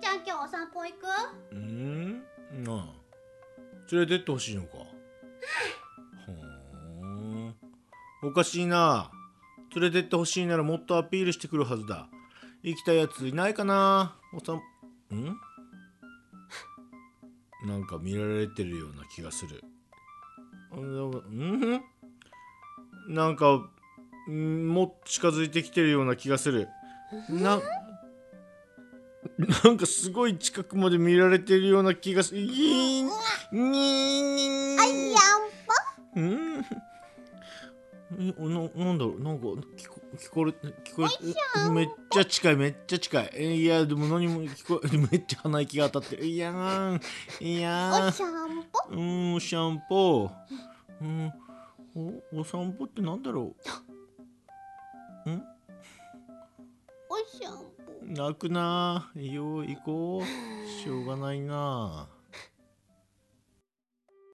ちゃん今日お散歩行く？うん？なあ連れてってほしいのか。ほーん。おかしいな。連れてってほしいならもっとアピールしてくるはずだ。行きたいやついないかな。おさんん？なんか見られてるような気がする。うん？なんかんもっと近づいてきてるような気がする。ななんかすごい近くまで見られてるような気がする。ギーンギーンあいやうん。えおななんだろう。なんか聞こ聞こえ聞こえめっちゃ近いめっちゃ近い。えいやでも何も聞こえ めっちゃ鼻息が当たってる。いやーいやーお散歩？うんお散歩。うん。おお散歩ってなんだろう。んお散歩泣くな。よ行こう。しょうがないな。